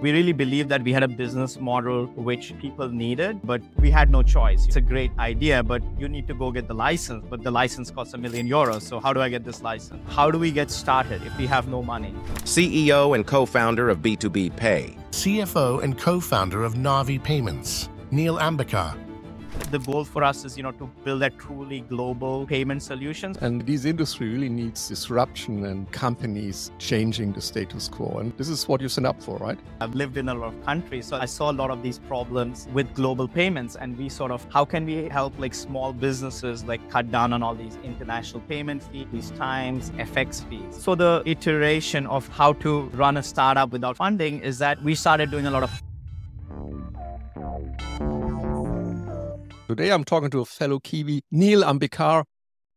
We really believed that we had a business model which people needed, but we had no choice. It's a great idea, but you need to go get the license, but the license costs a million euros. So, how do I get this license? How do we get started if we have no money? CEO and co founder of B2B Pay. CFO and co founder of Narvi Payments, Neil Ambikar the goal for us is you know to build a truly global payment solutions. And this industry really needs disruption and companies changing the status quo. And this is what you signed up for right? I've lived in a lot of countries so i saw a lot of these problems with global payments and we sort of how can we help like small businesses like cut down on all these international payment fees these times fx fees? So the iteration of how to run a startup without funding is that we started doing a lot of Today I'm talking to a fellow Kiwi, Neil Ambikar,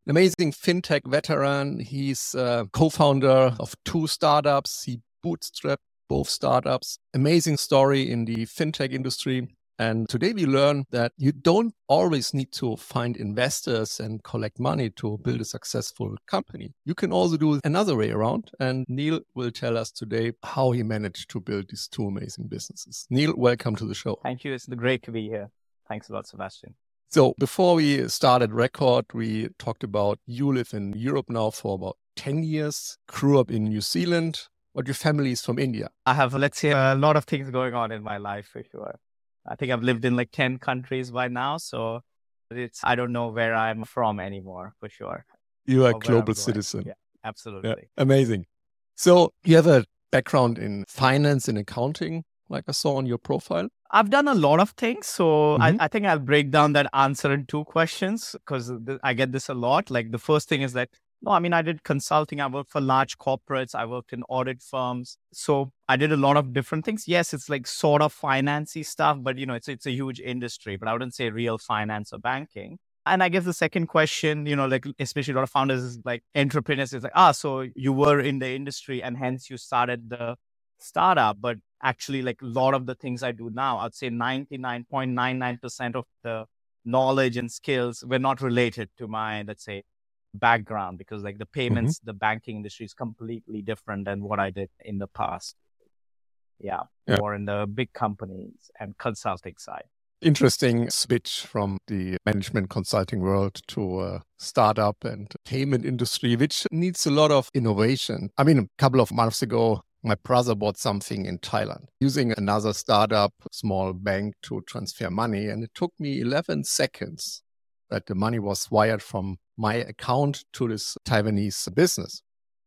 an amazing fintech veteran. He's a co-founder of two startups. He bootstrapped both startups. Amazing story in the fintech industry. And today we learn that you don't always need to find investors and collect money to build a successful company. You can also do another way around. And Neil will tell us today how he managed to build these two amazing businesses. Neil, welcome to the show. Thank you. It's great to be here. Thanks a lot, Sebastian. So before we started record, we talked about you live in Europe now for about 10 years, grew up in New Zealand, but your family is from India. I have, let's say, a lot of things going on in my life for sure. I think I've lived in like 10 countries by now. So it's, I don't know where I'm from anymore for sure. You are a global citizen. Yeah, absolutely. Yeah, amazing. So you have a background in finance and accounting, like I saw on your profile. I've done a lot of things. So mm-hmm. I, I, think I'll break down that answer in two questions because th- I get this a lot. Like the first thing is that, no, I mean, I did consulting. I worked for large corporates. I worked in audit firms. So I did a lot of different things. Yes, it's like sort of financy stuff, but you know, it's, it's a huge industry, but I wouldn't say real finance or banking. And I guess the second question, you know, like especially a lot of founders is like entrepreneurs is like, ah, so you were in the industry and hence you started the startup. But actually like a lot of the things I do now, I'd say 99.99% of the knowledge and skills were not related to my, let's say, background because like the payments, mm-hmm. the banking industry is completely different than what I did in the past. Yeah, yeah, more in the big companies and consulting side. Interesting switch from the management consulting world to a startup and payment industry, which needs a lot of innovation. I mean, a couple of months ago, my brother bought something in Thailand using another startup, small bank to transfer money. And it took me 11 seconds that the money was wired from my account to this Taiwanese business.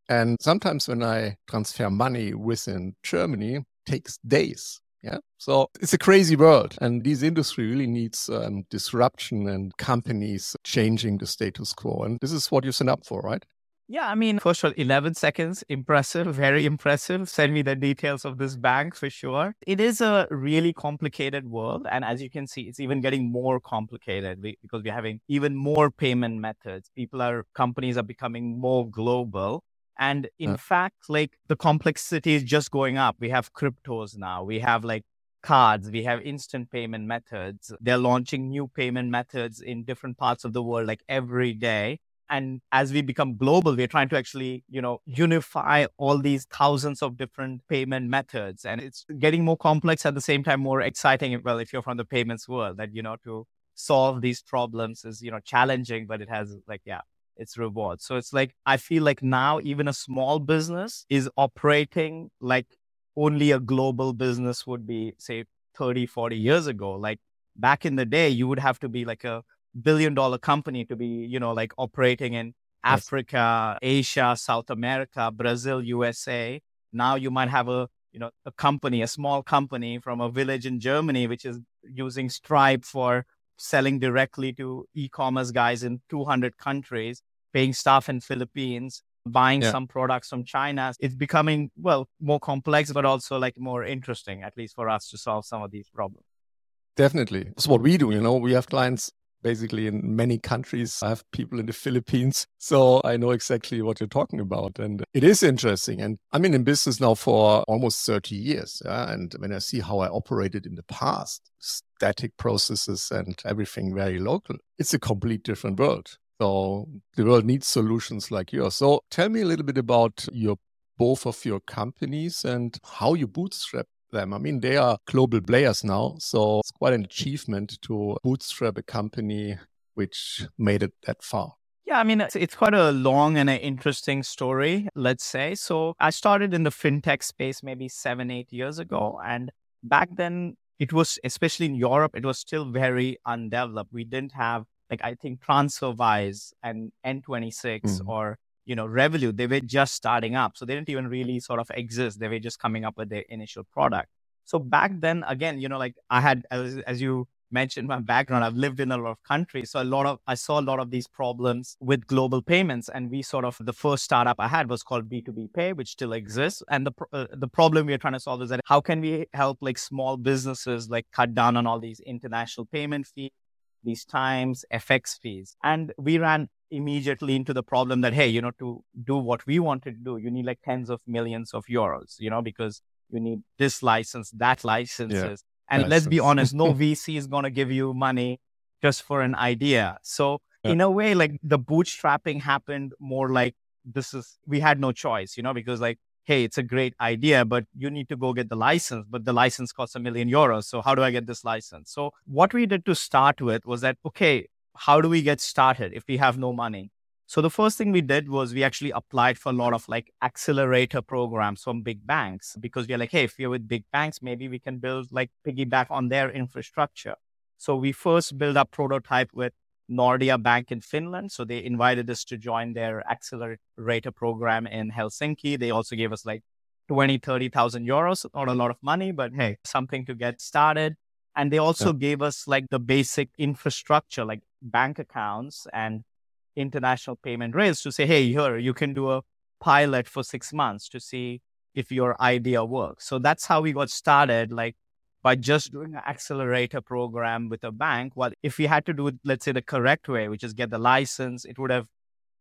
And sometimes when I transfer money within Germany, takes days. Yeah. So it's a crazy world. And this industry really needs um, disruption and companies changing the status quo. And this is what you sign up for, right? Yeah, I mean, first of all, 11 seconds, impressive, very impressive. Send me the details of this bank for sure. It is a really complicated world. And as you can see, it's even getting more complicated because we're having even more payment methods. People are, companies are becoming more global. And in uh. fact, like the complexity is just going up. We have cryptos now. We have like cards. We have instant payment methods. They're launching new payment methods in different parts of the world, like every day and as we become global we're trying to actually you know unify all these thousands of different payment methods. And it's getting more complex at the same time more exciting well if you're from the payments world that you know to solve these problems is you know challenging but it has like yeah it's reward so it's like i feel like now even a small business is operating like only a global business would be say 30 40 years ago. Like back in the day you would have to be like a billion dollar company to be, you know, like operating in yes. Africa, Asia, South America, Brazil, USA. Now you might have a, you know, a company, a small company from a village in Germany, which is using Stripe for selling directly to e-commerce guys in 200 countries, paying staff in Philippines, buying yeah. some products from China. It's becoming, well, more complex, but also like more interesting, at least for us to solve some of these problems. Definitely. It's what we do. You know, we have clients basically in many countries. I have people in the Philippines. So I know exactly what you're talking about. And it is interesting. And I'm in business now for almost 30 years. Yeah? And when I see how I operated in the past, static processes and everything very local, it's a complete different world. So the world needs solutions like yours. So tell me a little bit about your both of your companies and how you bootstrap them. I mean, they are global players now. So it's quite an achievement to bootstrap a company which made it that far. Yeah, I mean, it's, it's quite a long and an interesting story, let's say. So I started in the fintech space maybe seven, eight years ago. And back then, it was, especially in Europe, it was still very undeveloped. We didn't have, like, I think TransferWise and N26 mm-hmm. or, you know, Revolut, they were just starting up. So they didn't even really sort of exist. They were just coming up with their initial product. So back then, again, you know, like I had, as, as you mentioned my background i've lived in a lot of countries so a lot of i saw a lot of these problems with global payments and we sort of the first startup i had was called b2b pay which still exists and the uh, the problem we are trying to solve is that how can we help like small businesses like cut down on all these international payment fees these times fx fees and we ran immediately into the problem that hey you know to do what we wanted to do you need like tens of millions of euros you know because you need this license that licenses yeah and let's be honest, no VC is going to give you money just for an idea. So, yeah. in a way, like the bootstrapping happened more like this is, we had no choice, you know, because like, hey, it's a great idea, but you need to go get the license, but the license costs a million euros. So, how do I get this license? So, what we did to start with was that, okay, how do we get started if we have no money? So the first thing we did was we actually applied for a lot of like accelerator programs from big banks because we're like, hey, if we're with big banks, maybe we can build like piggyback on their infrastructure. So we first built a prototype with Nordea Bank in Finland. So they invited us to join their accelerator program in Helsinki. They also gave us like 20, 30,000 euros, not a lot of money, but hey, something to get started. And they also yeah. gave us like the basic infrastructure, like bank accounts and international payment rails to say, hey, here, you can do a pilot for six months to see if your idea works. So that's how we got started, like by just doing an accelerator program with a bank. Well, if we had to do it, let's say the correct way, which is get the license, it would have,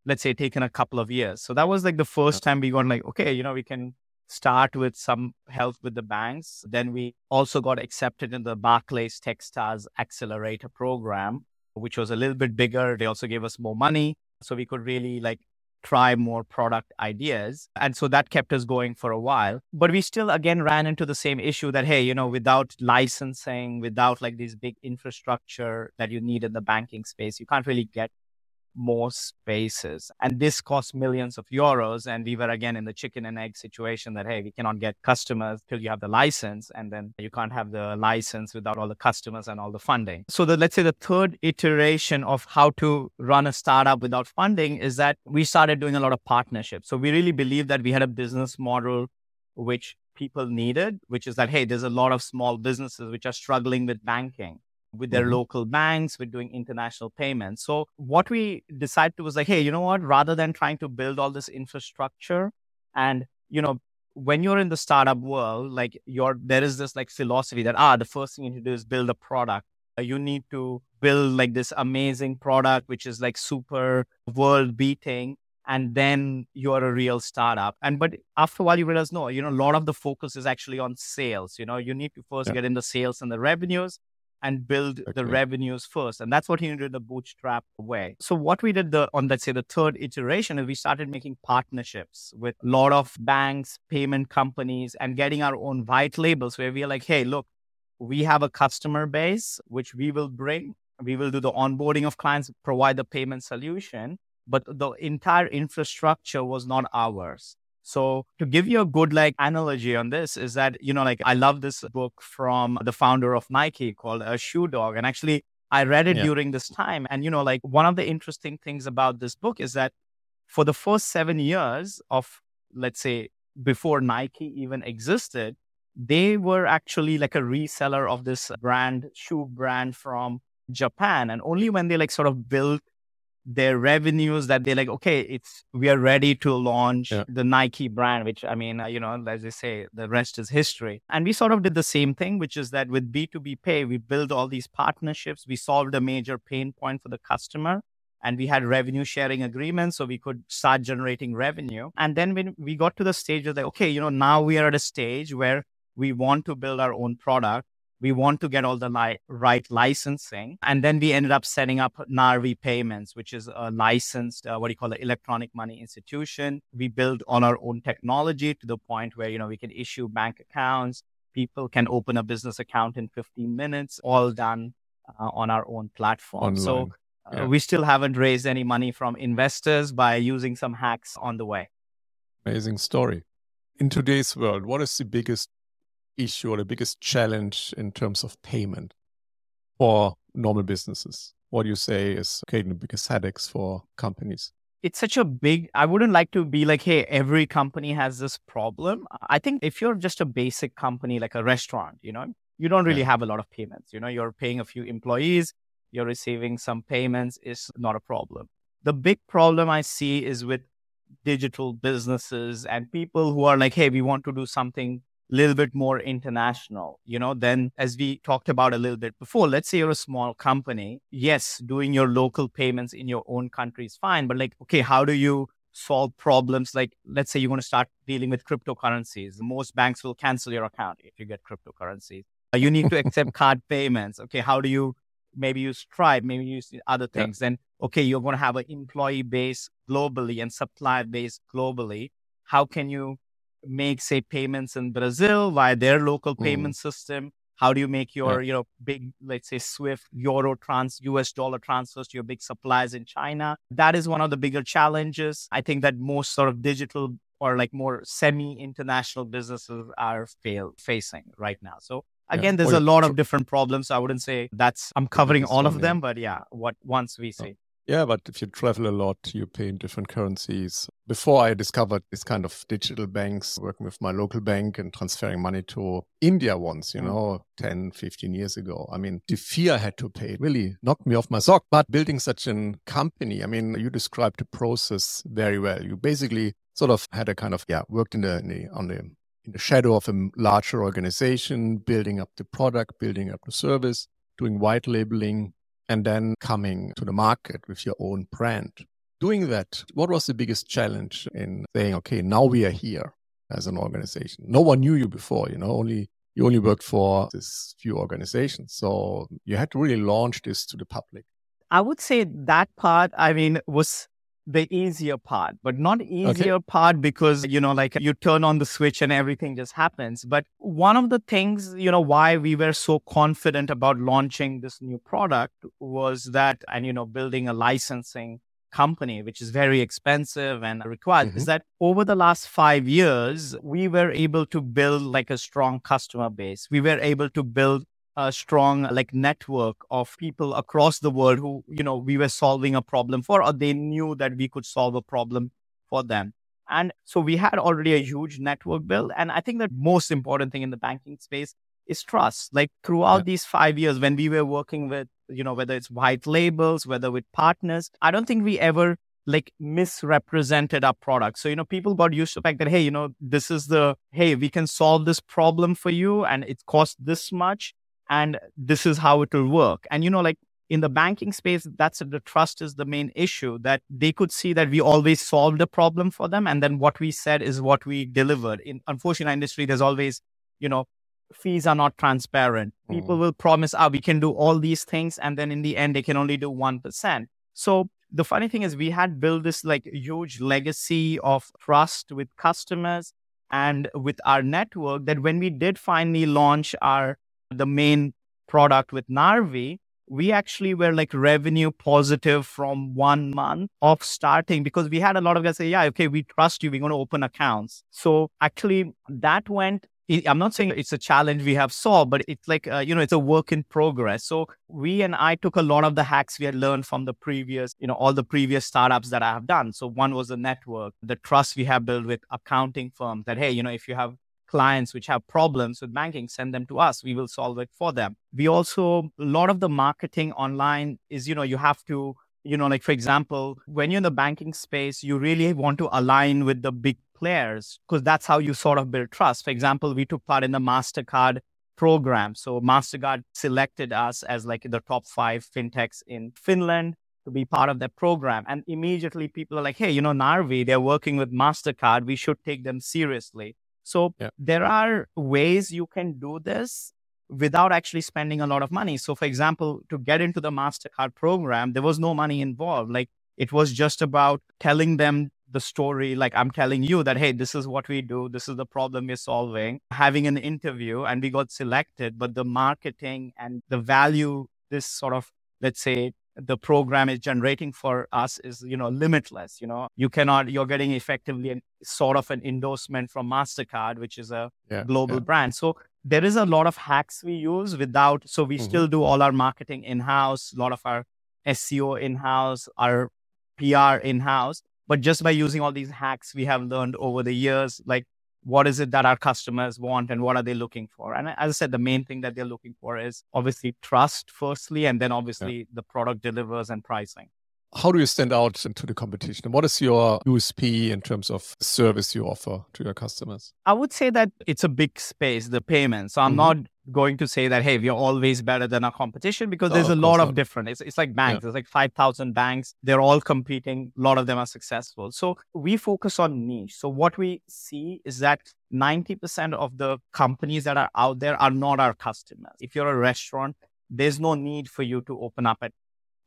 let's say, taken a couple of years. So that was like the first time we got like, okay, you know, we can start with some help with the banks. Then we also got accepted in the Barclays Techstars accelerator program which was a little bit bigger. They also gave us more money. So we could really like try more product ideas. And so that kept us going for a while. But we still again ran into the same issue that, hey, you know, without licensing, without like this big infrastructure that you need in the banking space, you can't really get more spaces. And this cost millions of euros. And we were again in the chicken and egg situation that, hey, we cannot get customers till you have the license. And then you can't have the license without all the customers and all the funding. So the, let's say the third iteration of how to run a startup without funding is that we started doing a lot of partnerships. So we really believe that we had a business model which people needed, which is that, hey, there's a lot of small businesses which are struggling with banking with their mm-hmm. local banks, with doing international payments. So what we decided to was like, hey, you know what? Rather than trying to build all this infrastructure and, you know, when you're in the startup world, like you're, there is this like philosophy that, ah, the first thing you need to do is build a product. You need to build like this amazing product, which is like super world beating. And then you're a real startup. And, but after a while, you realize, no, you know, a lot of the focus is actually on sales. You know, you need to first yeah. get in the sales and the revenues and build okay. the revenues first. And that's what he did the bootstrap way. So what we did the on let's say the third iteration is we started making partnerships with a lot of banks, payment companies, and getting our own white labels where we're like, hey, look, we have a customer base which we will bring. We will do the onboarding of clients, provide the payment solution, but the entire infrastructure was not ours. So to give you a good like analogy on this is that, you know, like I love this book from the founder of Nike called a Shoe Dog. And actually I read it yeah. during this time. And, you know, like one of the interesting things about this book is that for the first seven years of, let's say, before Nike even existed, they were actually like a reseller of this brand, shoe brand from Japan. And only when they like sort of built their revenues that they're like, okay, it's we are ready to launch yeah. the Nike brand, which I mean, uh, you know, as they say, the rest is history. And we sort of did the same thing, which is that with B2B Pay, we built all these partnerships. We solved a major pain point for the customer. And we had revenue sharing agreements so we could start generating revenue. And then when we got to the stage of like, okay, you know, now we are at a stage where we want to build our own product we want to get all the li- right licensing. And then we ended up setting up Narvi Payments, which is a licensed, uh, what do you call it, electronic money institution. We build on our own technology to the point where, you know, we can issue bank accounts, people can open a business account in 15 minutes, all done uh, on our own platform. Online. So uh, Yeah. we still haven't raised any money from investors by using some hacks on the way. Amazing story. In today's world, what is the biggest issue or the biggest challenge in terms of payment for normal businesses? What do you say is creating the biggest headaches for companies? it's such a big i wouldn't like to be like hey every company has this problem i think if you're just a basic company like a restaurant you know you don't really Yeah. have a lot of payments you know you're paying a few employees you're receiving some payments is not a problem the big problem i see is with digital businesses and people who are like hey we want to do something little bit more international you know then as we talked about a little bit before. Let's say you're a small company. Yes doing your local payments in your own country is fine but like okay how do you solve problems? Like let's say you want to start dealing with cryptocurrencies. Most banks will cancel your account if you get cryptocurrencies. Uh, you need to accept card payments. Okay how do you maybe use stripe maybe use other Yeah. things. Then okay you're going to have an employee base globally and supply base globally. How can you make say payments in brazil via their local Mm. payment system? How do you make your you know big let's say swift euro trans us dollar transfers to your big suppliers in china? That is one of the bigger challenges. I think that most sort of digital or like more semi international businesses are fail facing right now. So Yeah. again there's Or a lot of different problems. I wouldn't say that's i'm covering all of them but yeah what once we see Yeah, but if you travel a lot, you pay in different currencies. Before I discovered this kind of digital banks, working with my local bank and transferring money to India once, you Mm. know, 10, 15 years ago. I mean, the fear I had to pay really knocked me off my sock. But building such a company, I mean, you described the process very well. You basically sort of had a kind of, yeah, worked in the, in the on the in the shadow of a larger organization, building up the product, building up the service, doing white labeling, and then coming to the market with your own brand. Doing that, what was the biggest challenge in saying, okay, now we are here as an organization? No one knew you before, you know, only you only worked for this few organizations. So you had to really launch this to the public. I would say that part, I mean, was the easier part, but not easier part because, you know, like you turn on the switch and everything just happens. But one of the things, you know, why we were so confident about launching this new product was that, and, you know, building a licensing company, which is very expensive and required, is Mhm. that over the last five years, we were able to build like a strong customer base. We were able to build a strong like network of people across the world who you know we were solving a problem for or they knew that we could solve a problem for them and so we had already a huge network built and i think the most important thing in the banking space is trust like throughout Yeah. these 5 years when we were working with you know whether it's white labels whether with partners i don't think we ever like misrepresented our product. So, you know, people got used to the fact that, hey, you know, this is the, hey, we can solve this problem for you and it costs this much and this is how it will work. And, you know, like in the banking space, that's the trust is the main issue that they could see that we always solved a problem for them. And then what we said is what we delivered. In unfortunately, industry, there's always, you know, fees are not transparent. People Mhm. will promise, ah, we can do all these things. And then in the end, they can only do 1%. So the funny thing is we had built this like huge legacy of trust with customers and with our network that when we did finally launch our the main product with Narvi, we actually were like revenue positive from one month of starting because we had a lot of guys say, yeah, okay, we trust you. We're going to open accounts. So actually that went I'm not saying it's a challenge we have solved, but it's like, uh, you know, it's a work in progress. So we and I took a lot of the hacks we had learned from the previous, you know, all the previous startups that I have done. So one was the network, the trust we have built with accounting firms that, hey, you know, if you have clients which have problems with banking, send them to us. We will solve it for them. We also, a lot of the marketing online is, you know, you have to, you know, like for example, when you're in the banking space, you really want to align with the big players because that's how you sort of build trust. For example, we took part in the MasterCard program. So MasterCard selected us as like the top five fintechs in Finland to be part of that program. And immediately people are like, hey, you know, Narvi, they're working with MasterCard. We should take them seriously. So Yeah. there are ways you can do this without actually spending a lot of money. So, for example, to get into the MasterCard program, there was no money involved. Like it was just about telling them the story like I'm telling you that, hey, this is what we do, this is the problem we're solving, having an interview and we got selected, but the marketing and the value this sort of, let's say, the program is generating for us is you know limitless you know you cannot you're getting effectively a sort of an endorsement from mastercard which is a yeah, global yeah. brand so there is a lot of hacks we use without so we mm-hmm. still do all our marketing in house a lot of our seo in house our pr in house but just by using all these hacks we have learned over the years like what is it that our customers want and what are they looking for and as i said the main thing that they're looking for is obviously trust firstly and then obviously yeah. the product delivers and pricing how do you stand out into the competition? What is your USP in terms of service you offer to your customers? I would say that it's a big space, the payment. So I'm mm-hmm. not going to say that, hey, we're always better than our competition because there's a lot of different. It's, it's like banks. Yeah. There's like 5,000 banks. They're all competing. A lot of them are successful. So we focus on niche. So what we see is that 90% of the companies that are out there are not our customers. If you're a restaurant, there's no need for you to open up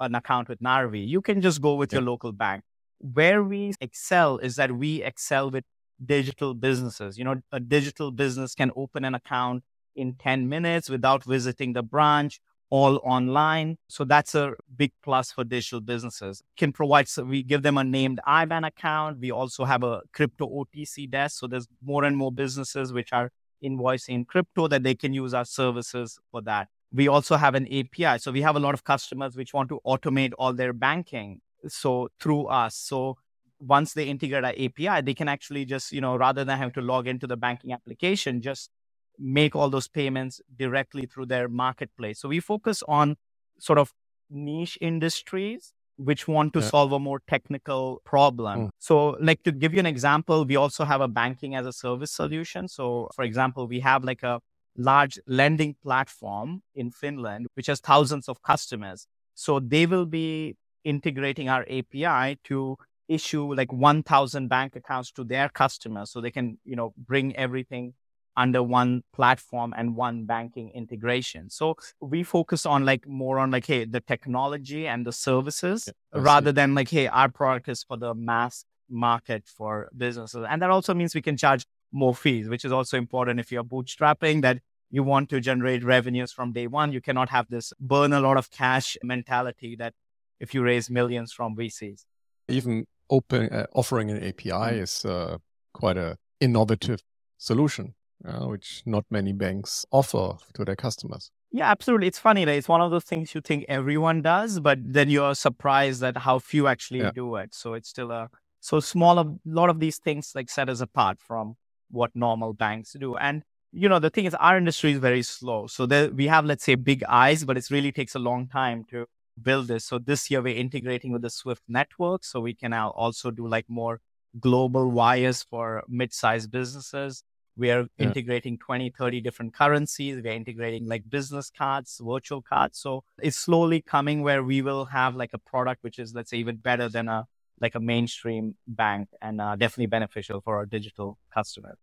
an account with Narvi, you can just go with yeah. your local bank. Where we excel is that we excel with digital businesses. You know, a digital business can open an account in 10 minutes without visiting the branch, all online. So that's a big plus for digital businesses. Can provide, so we give them a named IBAN account. We also have a crypto OTC desk. So there's more and more businesses which are invoicing in crypto that they can use our services for that we also have an API. So we have a lot of customers which want to automate all their banking. So through us. So once they integrate our API, they can actually just, you know, rather than having to log into the banking application, just make all those payments directly through their marketplace. So we focus on sort of niche industries which want to yeah. solve a more technical problem. Mm. So, like to give you an example, we also have a banking as a service solution. So, for example, we have like a large lending platform in Finland, which has thousands of customers. So they will be integrating our API to issue like 1000 bank accounts to their customers so they can, you know, bring everything under one platform and one banking integration. So we focus on like more on like, hey, the technology and the services yeah, rather than like, hey, our product is for the mass market for businesses. And that also means we can charge more fees, which is also important if you're bootstrapping that you want to generate revenues from day one. You cannot have this burn a lot of cash mentality that if you raise millions from VCs. Even open uh, offering an API mm-hmm. is uh, quite a innovative solution, uh, which not many banks offer to their customers. Yeah, absolutely. It's funny. Like, it's one of those things you think everyone does, but then you're surprised at how few actually yeah. do it. So it's still a so small. A lot of these things like set us apart from what normal banks do. And you know, the thing is, our industry is very slow. So there, we have, let's say, big eyes, but it really takes a long time to build this. So this year we're integrating with the Swift network, so we can now also do like more global wires for mid-sized businesses. We are yeah. integrating 20, 30 different currencies. We're integrating like business cards, virtual cards. So it's slowly coming where we will have like a product which is, let's say, even better than a like a mainstream bank and uh, definitely beneficial for our digital customers.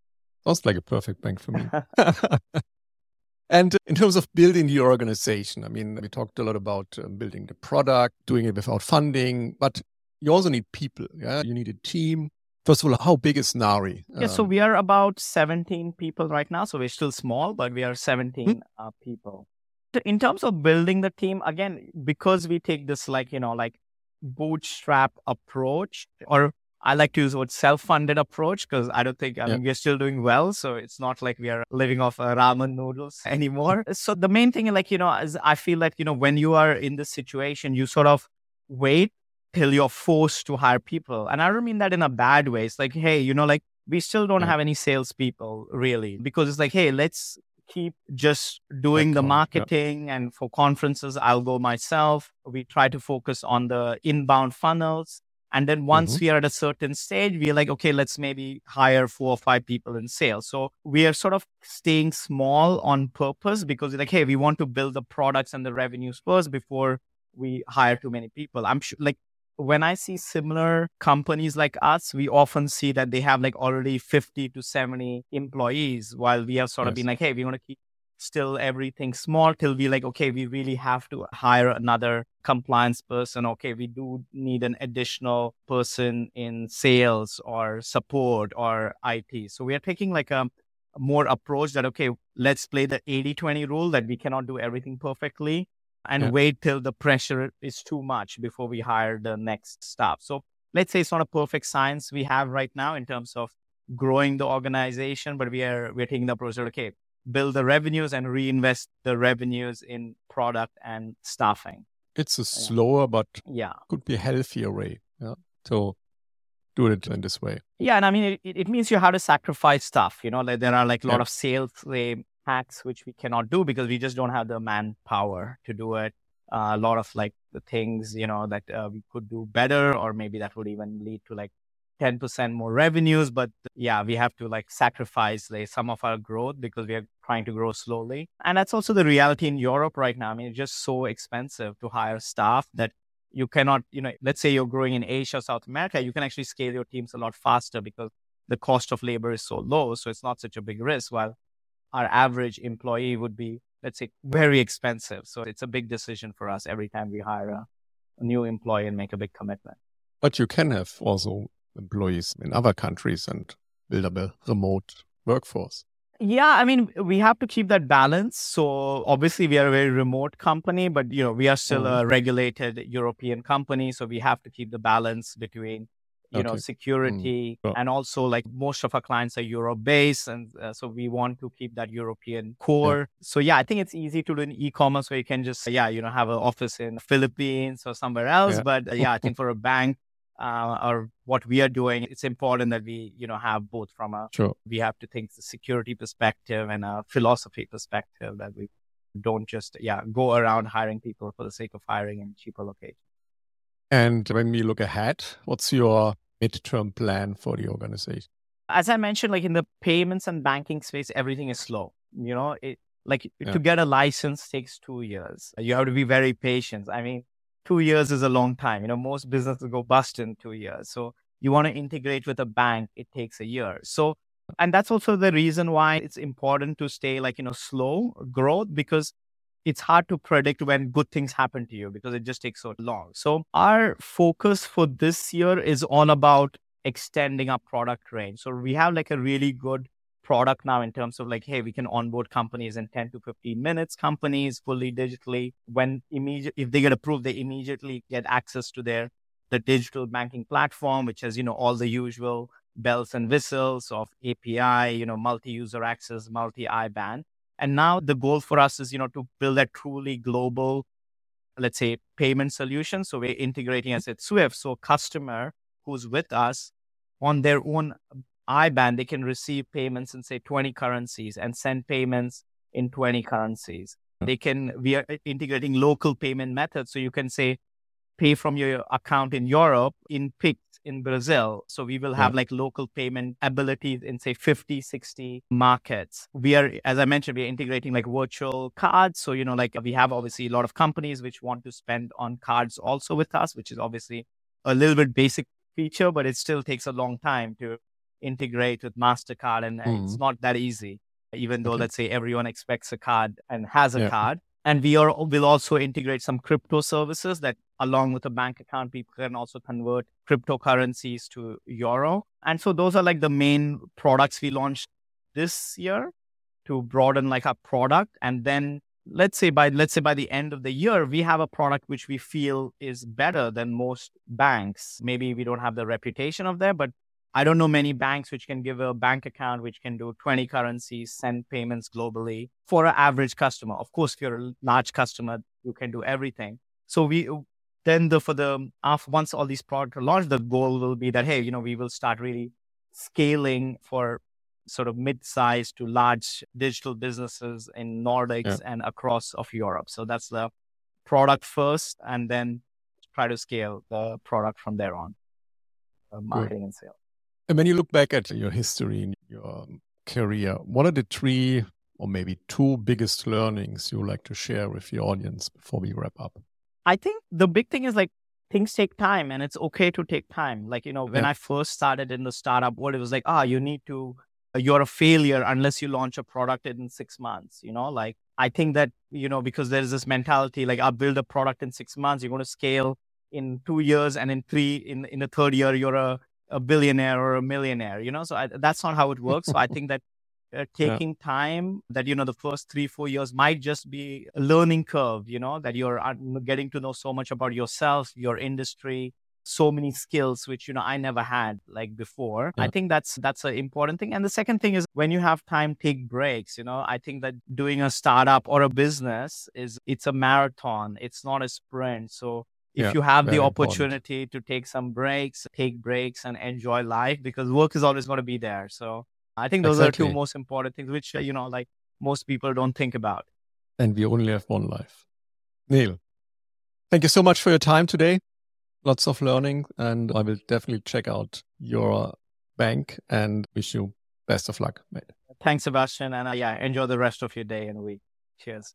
Sounds like a perfect bank for me. and in terms of building the organization, I mean, we talked a lot about um, building the product, doing it without funding, but you also need people. Yeah, you need a team. First of all, how big is Narvi? Yeah, um, so we are about 17 people right now. So we're still small, but we are 17 hmm? uh, people. In terms of building the team, again, because we take this like, you know, like bootstrap approach or I like to use what self-funded approach because I don't think I mean we're still doing well. So it's not like we are living off uh, ramen noodles anymore. so the main thing, like you know, is I feel like you know when you are in this situation, you sort of wait till you're forced to hire people, and I don't mean that in a bad way. It's like, hey, you know, like we still don't yeah. have any salespeople really because it's like, hey, let's keep just doing the marketing and for conferences i'll go myself we try to focus on the inbound funnels and then once mm-hmm. we are at a certain stage, we're like, okay, let's maybe hire four or five people in sales. So we are sort of staying small on purpose because like, hey, we want to build the products and the revenues first before we hire too many people. I'm sure like when I see similar companies like us, we often see that they have like already 50 to 70 employees while we have sort yes. of been like, hey, we want to keep still everything small till we like, okay, we really have to hire another compliance person. Okay, we do need an additional person in sales or support or IT. So we are taking like a more approach that, okay, let's play the 80 20 rule that we cannot do everything perfectly and yeah. wait till the pressure is too much before we hire the next staff. So let's say it's not a perfect science we have right now in terms of growing the organization, but we are we're taking the approach of okay, build the revenues and reinvest the revenues in product and staffing. It's a slower but yeah could be healthier way. Yeah. So do it in this way. Yeah, and I mean it, it means you have to sacrifice stuff. You know, like there are like a lot yeah. of sales hacks which we cannot do because we just don't have the manpower to do it. Uh, a lot of like the things you know that uh, we could do better, or maybe that would even lead to like 10% more revenues. But yeah we have to like sacrifice like some of our growth because we are trying to grow slowly. And that's also the reality in europe right now. I mean it's just so expensive to hire staff that you cannot you know let's say you're growing in asia or south america you can actually scale your teams a lot faster because the cost of labor is so low. So it's not such a big risk. While our average employee would be, let's say, very expensive. So it's a big decision for us every time we hire a, a new employee and make a big commitment. But you can have also employees in other countries and build up a remote workforce. Yeah, I mean, we have to keep that balance. So obviously, we are a very remote company, but you know, we are still mm. a regulated European company. So we have to keep the balance between you okay. know security mm. and also like most of our clients are europe based and uh, so we want to keep that european core yeah. so yeah i think it's easy to do in e-commerce where you can just yeah you know have an office in philippines or somewhere else yeah. but uh, yeah i think for a bank uh, or what we are doing it's important that we you know have both from a sure. we have to think the security perspective and a philosophy perspective that we don't just yeah go around hiring people for the sake of hiring in cheaper locations and when we look ahead, what's your midterm plan for the organization? As I mentioned, like in the payments and banking space, everything is slow. You know, it like yeah. to get a license takes two years. You have to be very patient. I mean, two years is a long time. You know, most businesses go bust in two years. So you want to integrate with a bank, it takes a year. So, and that's also the reason why it's important to stay like, you know, slow growth because it's hard to predict when good things happen to you because it just takes so long. So our focus for this year is all about extending our product range. So we have like a really good product now in terms of like, hey, we can onboard companies in 10 to 15 minutes, companies fully digitally. When immediate, if they get approved, they immediately get access to their the digital banking platform, which has, you know, all the usual bells and whistles of API, you know, multi-user access, multi-IBAN. And now the goal for us is, you know, to build a truly global, let's say, payment solution. So we're integrating as at Swift. So customer who's with us on their own IBAN, they can receive payments in say 20 currencies and send payments in 20 currencies. Hmm. They can, we are integrating local payment methods. So you can say, pay from your account in Europe in Pix in Brazil. So we will have yeah. like local payment abilities in say 50, 60 markets. We are, as I mentioned, we are integrating like virtual cards. So, you know, like we have obviously a lot of companies which want to spend on cards also with us, which is obviously a little bit basic feature, but it still takes a long time to integrate with MasterCard and mm. it's not that easy. Even though, okay. let's say, everyone expects a card and has a yeah. card, and we are will also integrate some crypto services that along with a bank account, people can also convert cryptocurrencies to euro. And so those are like the main products we launched this year to broaden like our product. And then let's say by let's say by the end of the year, we have a product which we feel is better than most banks. Maybe we don't have the reputation of there, but I don't know many banks which can give a bank account which can do 20 currencies, send payments globally for an average customer. Of course, if you're a large customer, you can do everything. So we then the for the after once all these products are launched, the goal will be that hey, you know, we will start really scaling for sort of mid-sized to large digital businesses in Nordics yeah. and across of Europe. So that's the product first, and then try to scale the product from there on, uh, marketing and sales. And when you look back at your history in your career, what are the three or maybe two biggest learnings you would like to share with your audience before we wrap up? I think the big thing is like things take time and it's okay to take time. Like, you know, when yeah. I first started in the startup world, it was like, ah, oh, you need to you're a failure unless you launch a product in six months. You know, like I think that, you know, because there's this mentality like I'll build a product in six months, you're going to scale in two years and in three, in, in the third year, you're a, a billionaire or a millionaire, you know? So I, that's not how it works. so I think that uh, taking yeah. time that, you know, the first three, four years might just be a learning curve, you know, that you're getting to know so much about yourself, your industry, so many skills which you know i never had like before. Yeah. i think that's that's an important thing. And the second thing is when you have time take breaks you know. I think that doing a startup or a business is it's a marathon. It's not a sprint. So if yeah, you have the opportunity important. to take some breaks take breaks and enjoy life because work is always going to be there. So i think those exactly. are two most important things which you know like most people don't think about and we only have one life neil thank you so much for your time today lots of learning, and I will definitely check out your bank and wish you best of luck, mate. Thanks, Sebastian, and uh, yeah, enjoy the rest of your day and week. Cheers.